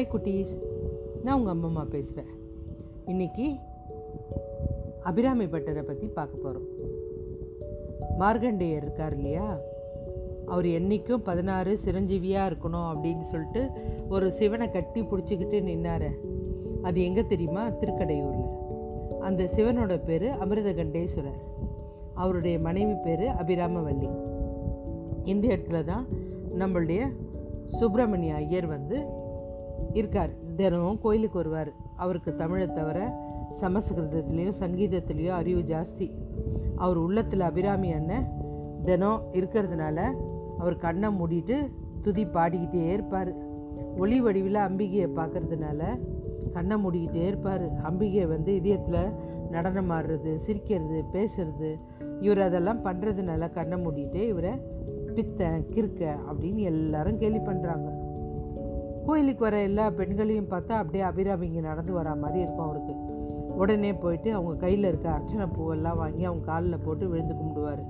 Hi குட்டீஸ். நான் உங்கள் அம்மா பேசுகிறேன் இன்னைக்கு அபிராமி பட்டரை பற்றி பார்க்க போகிறோம் மார்கண்டேயர் இருக்கார் இல்லையா? அவர் என்றைக்கும் பதினாறு சிரஞ்சீவியாக இருக்கணும் அப்படின்னு சொல்லிட்டு ஒரு சிவனை கட்டி பிடிச்சிக்கிட்டு நின்னார். அது எங்கே தெரியுமா? திருக்கடையூரில். அந்த சிவனோட பேர் அமிர்தகண்டேஸ்வரர். அவருடைய மனைவி பேர் அபிராமவல்லி. இந்த இடத்துல தான் நம்மளுடைய சுப்பிரமணிய ஐயர் வந்து இருக்கார். தினமும் கோயிலுக்கு வருவார். அவருக்கு தமிழை தவிர சமஸ்கிருதத்துலேயும் சங்கீதத்துலேயும் அறிவு ஜாஸ்தி. அவர் உள்ளத்தில் அபிராமி அண்ணன் தினம் இருக்கிறதுனால அவர் கண்ணை மூடிட்டு துதி பாடிக்கிட்டே இருப்பார். ஒளி வடிவில் அம்பிகையை பார்க்கறதுனால கண்ணை மூடிக்கிட்டே இருப்பார். அம்பிகை வந்து இதயத்தில் நடனம் ஆடுறது சிரிக்கிறது பேசுறது இவர் அதெல்லாம் பண்ணுறதுனால கண்ணை மூடிட்டு இவரை பித்த கிறுக்க அப்படின்னு எல்லாரும் கேலி பண்ணுறாங்க கோயிலுக்கு வர எல்லா பெண்களையும் பார்த்தா அப்படியே அபிராமிங்க நடந்து வரா மாதிரி இருக்கும் அவருக்கு. உடனே போயிட்டு அவங்க கையில் இருக்க அர்ச்சனை பூவெல்லாம் வாங்கி அவங்க காலில் போட்டு விழுந்து கும்பிடுவார்.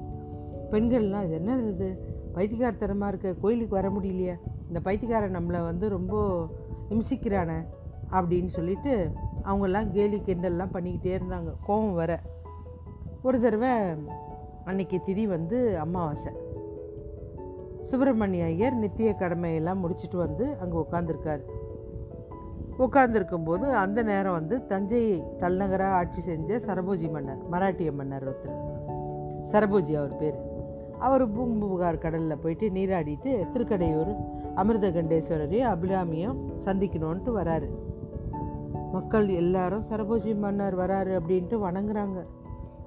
பெண்கள்லாம் இது என்ன இது? பைத்தியக்காரத்தனமாக இருக்க கோயிலுக்கு வர முடியலையே. இந்த பைத்தியக்காரன் நம்மளை வந்து ரொம்ப இம்சிக்கிறானே அப்படின்னு சொல்லிட்டு அவங்கெல்லாம் கேலி கிண்டல்லாம் பண்ணிக்கிட்டே இருந்தாங்க. கோபம் வர. ஒரு தடவை அன்னைக்கு திதி வந்து அமாவாசை. சுப்பிரமணிய ஐயர் நித்திய கடமையெல்லாம் முடிச்சுட்டு வந்து அங்கே உட்காந்துருக்கார் உட்காந்துருக்கும்போது அந்த நேரம் வந்து தஞ்சை தலைநகராக ஆட்சி செஞ்ச சரபோஜி மன்னர் மராட்டிய மன்னர் ஒருத்தர். சரபோஜி அவர் பேர். அவர் பூம்புகார் கடலில் போயிட்டு நீராடிட்டு திருக்கடையூர் அமிர்தகண்டேஸ்வரரையும் அபிராமியும் சந்திக்கணுன்ட்டு வராரு. மக்கள் எல்லாரும் சரபோஜி மன்னர் வராரு அப்படின்ட்டு வணங்குறாங்க.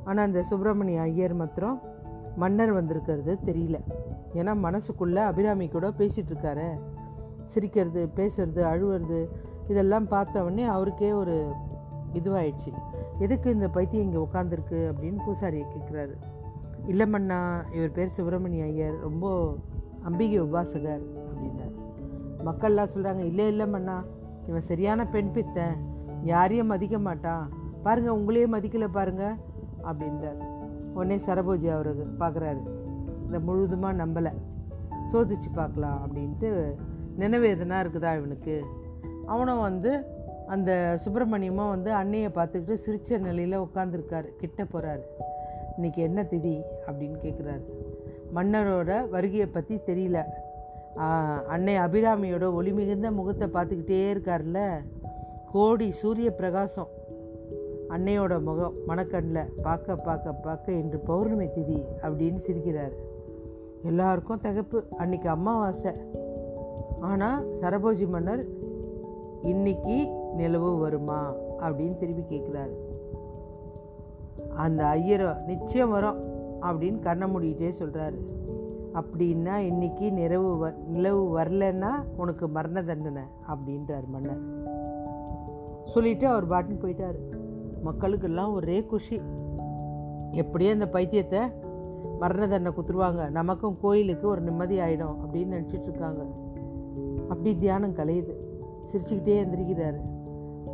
ஆனால் அந்த சுப்பிரமணிய ஐயர் மாத்திரம் மன்னர் வந்திருக்கிறது தெரியல. ஏன்னா மனசுக்குள்ளே அபிராமி கூட பேசிகிட்ருக்காரு சிரிக்கிறது பேசுறது அழுவுறது இதெல்லாம் பார்த்த உடனே அவருக்கே ஒரு இதுவாயிடுச்சு. எதுக்கு இந்த பைத்தியம் இங்கே உட்காந்துருக்கு அப்படின்னு பூசாரியை கேட்குறாரு இல்லை இவர் பேர் சுப்பிரமணிய ஐயர் ரொம்ப அம்பிகை உபாசகர் அப்படின்னார். மக்கள்லாம் சொல்கிறாங்க இல்லை இல்லை இவன் சரியான பெண் பித்தன் யாரையும் மதிக்க மாட்டான். பாருங்கள் உங்களையே மதிக்கலை பாருங்கள் அப்படின்றார். உடனே சரபோஜி அவருக்கு பார்க்குறாரு இதை முழுதுமாக நம்பலை. சோதிச்சு பார்க்கலாம் அப்படின்ட்டு நினைவேதனா இருக்குதா இவனுக்கு? அவனும் வந்து அந்த சுப்பிரமணியமும் வந்து அன்னையை பார்த்துக்கிட்டு சிரித்த நிலையில் உட்காந்துருக்காரு கிட்ட போகிறாரு இன்னைக்கு என்ன திதி? அப்படின்னு கேட்குறாரு மன்னரோட வருகையை பற்றி தெரியல. அன்னை அபிராமியோட ஒளி மிகுந்த முகத்தை பார்த்துக்கிட்டே இருக்கார்ல கோடி சூரிய பிரகாசம். அன்னையோட முகம் மணக்கண்ணில். பார்க்க பார்க்க பார்க்க இன்று பௌர்ணமி திதி அப்படின்னு சிரிக்கிறார். எல்லாருக்கும் தகப்பு. அன்னைக்கு அமாவாசை. ஆனால் சரபோஜி மன்னர் இன்னைக்கு நிலவு வருமா? அப்படின்னு திரும்பி கேட்குறாரு அந்த ஐயரோ நிச்சயம் வரும் அப்படின்னு கண்ணை மூடிக்கிட்டே சொல்கிறாரு அப்படின்னா இன்னைக்கு நிலவு வ நிலவு வரலன்னா உனக்கு மரண தண்டனை அப்படின்றார் மன்னர். சொல்லிட்டு அவர் பாட்டுன்னு போயிட்டார். மக்களுக்கெல்லாம் ஒரே குஷி. எப்படியே அந்த பைத்தியத்தை மரண தண்டனை குத்துருவாங்க நமக்கும் கோயிலுக்கு ஒரு நிம்மதி ஆகிடும் அப்படின்னு நினச்சிட்டு இருக்காங்க. அப்படி தியானம் கலையுது. சிரிச்சுக்கிட்டே எந்திரிக்கிறாரு.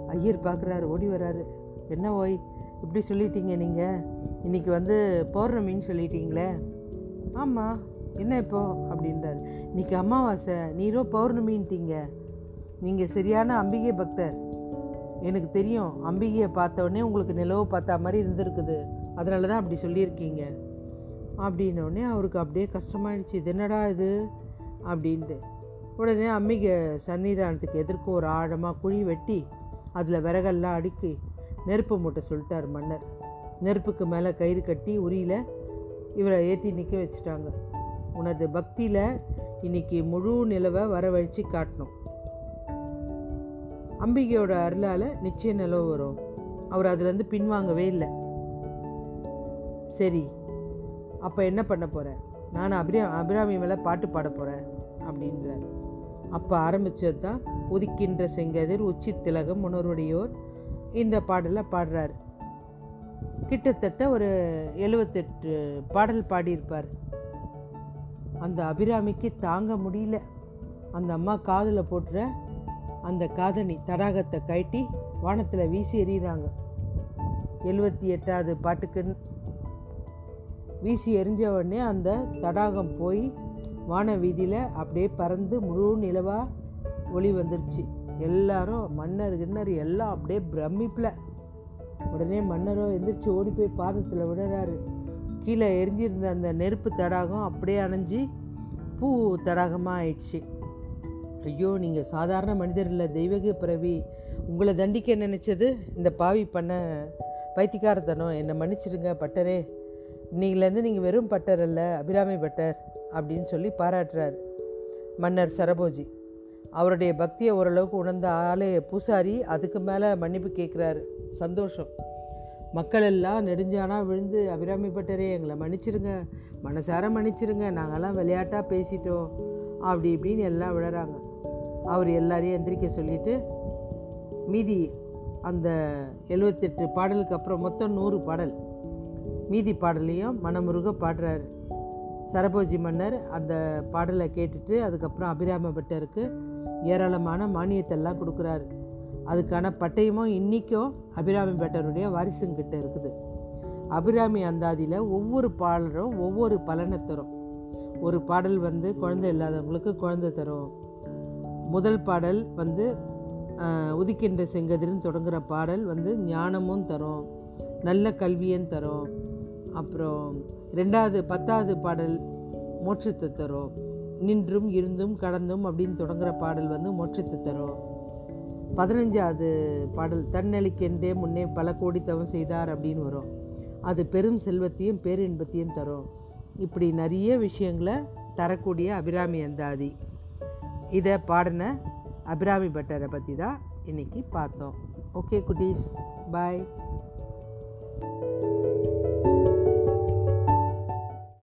ஐயர் பார்க்குறாரு ஓடி வராரு. என்ன ஓய் இப்படி சொல்லிட்டீங்க நீங்கள் இன்னைக்கு வந்து பௌர்ணமின்னு சொல்லிட்டீங்களே. ஆமாம் என்ன இப்போ? அப்படின்றாரு. இன்னைக்கு அமாவாசை நீரோ பௌர்ணமின்ட்டீங்க. நீங்கள் சரியான அம்பிகை பக்தர். எனக்கு தெரியும் அம்பிகையை பார்த்த உடனே உங்களுக்கு நிலவு பார்த்தா மாதிரி இருந்திருக்குது. அதனால தான் அப்படி சொல்லியிருக்கீங்க. அப்படின்னோடனே அவருக்கு அப்படியே கஷ்டமாயிடுச்சு. இது என்னடா இது? அப்படின்ட்டு. உடனே அம்பிகை சன்னிதானத்துக்கு எதிர்க்க ஒரு ஆழமாக குழி வெட்டி அதில் விறகெல்லாம் அடுக்கி நெருப்பு மூட்டை சொல்லிட்டார் மன்னர். நெருப்புக்கு மேலே கயிறு கட்டி உரியில் இவரை ஏற்றி நிற்க வச்சுட்டாங்க. உனது பக்தியில் இன்னைக்கு முழு நிலவை வரவழைச்சி காட்டணும். அம்பிகையோட அருளால் நிச்சய நிலவு வரும். அவர் அதுலேருந்து பின்வாங்கவே இல்லை. சரி அப்போ என்ன பண்ண போகிறேன் நான் அபிரா அபிராமி மேலே பாட்டு பாட போகிறேன் அப்படின்றார். அப்போ ஆரம்பித்தது தான் உதிக்கின்ற செங்கதிர் உச்சி திலகம் உணர்வுடையோர் இந்த பாடலை பாடுறார். கிட்டத்தட்ட ஒரு எழுவத்தெட்டு பாடல் பாடியிருப்பார். அந்த அபிராமிக்கு தாங்க முடியல. அந்த அம்மா காதில் போட்டுற அந்த காதணி தடாகத்தை கழட்டி வானத்தில் வீசி எறிகிறாங்க எழுபத்தி எட்டாவது பாட்டுக்குன்னு வீசி எரிஞ்ச உடனே அந்த தடாகம் போய் வான வீதியில் அப்படியே பறந்து முழு நிலவாக ஒளி வந்துருச்சு. எல்லாரும் மன்னர் கிண்ணர் எல்லாம் அப்படியே பிரமிப்பில். உடனே மன்னரோ எந்திரிச்சு ஓடி போய் பாதத்தில் விடுறாரு கீழே எரிஞ்சிருந்த அந்த நெருப்பு தடாகம் அப்படியே அணைஞ்சி பூ தடாகமாக ஆயிடுச்சு. ஐயோ நீங்கள் சாதாரண மனிதர் இல்லை தெய்வக பிறவி. உங்களை தண்டிக்க நினச்சது இந்த பாவி பண்ண பைத்தியக்காரத்தனம். என்னை மன்னிச்சிடுங்க பட்டரே. இன்னையிலேருந்து நீங்கள் வெறும் பட்டர் அல்ல அபிராமி பட்டர் அப்படின்னு சொல்லி பாராட்டுறார் மன்னர் சரபோஜி. அவருடைய பக்தியை ஓரளவுக்கு உணர்ந்த ஆளே பூசாரி அதுக்கு மேலே மன்னிப்பு கேட்குறாரு சந்தோஷம். மக்கள் எல்லாம் நெடுஞ்சானா விழுந்து அபிராமி பட்டரே எங்களை மன்னிச்சிருங்க. மனசார மன்னிச்சிருங்க. நாங்கள்லாம் விளையாட்டாக பேசிட்டோம். அப்படி இப்படின்னு எல்லாம் விழுறாங்க அவர் எல்லாரையும் எந்திரிக்க சொல்லிட்டு மீதி அந்த எழுபத்தெட்டு பாடலுக்கு அப்புறம் மொத்தம் நூறு பாடல். மீதி பாடலையும் மனமுருக பாடுறாரு. சரபோஜி மன்னர் அந்த பாடலை கேட்டுட்டு அதுக்கப்புறம் அபிராமப்பட்டருக்கு ஏராளமான மானியத்தெல்லாம் கொடுக்குறாரு. அதுக்கான பட்டயமும் இன்றைக்கும் அபிராமி பட்டருடைய வாரிசுங்கிட்ட இருக்குது. அபிராமி அந்தாதியில் ஒவ்வொரு பாடலும் ஒவ்வொரு பலனை தரும். ஒரு பாடல் வந்து குழந்தை இல்லாதவங்களுக்கு குழந்தை தரும். முதல் பாடல் வந்து உதிக்கின்ற செங்கதிர்னு தொடங்குகிற பாடல் வந்து ஞானமும் தரும். நல்ல கல்வியும் தரும். அப்புறம் ரெண்டாவது பத்தாவது பாடல் மோட்சத்தை தரும். நின்றும் இருந்தும் கடந்தும் அப்படின்னு தொடங்குற பாடல் வந்து மோட்சத்தை தரும். பதினஞ்சாவது பாடல் தன்னளிக்கென்றே முன்னே பல கோடி தவம் செய்தார் அப்படின்னு வரும். அது பெரும் செல்வத்தையும் பேரின்பத்தையும் தரும். இப்படி நிறைய விஷயங்களை தரக்கூடிய அபிராமி அந்தாதி. இதை பாடின அபிராமி பட்டரை பற்றி தான் இன்னைக்கு பார்த்தோம். ஓகே குட்டீஷ் பாய்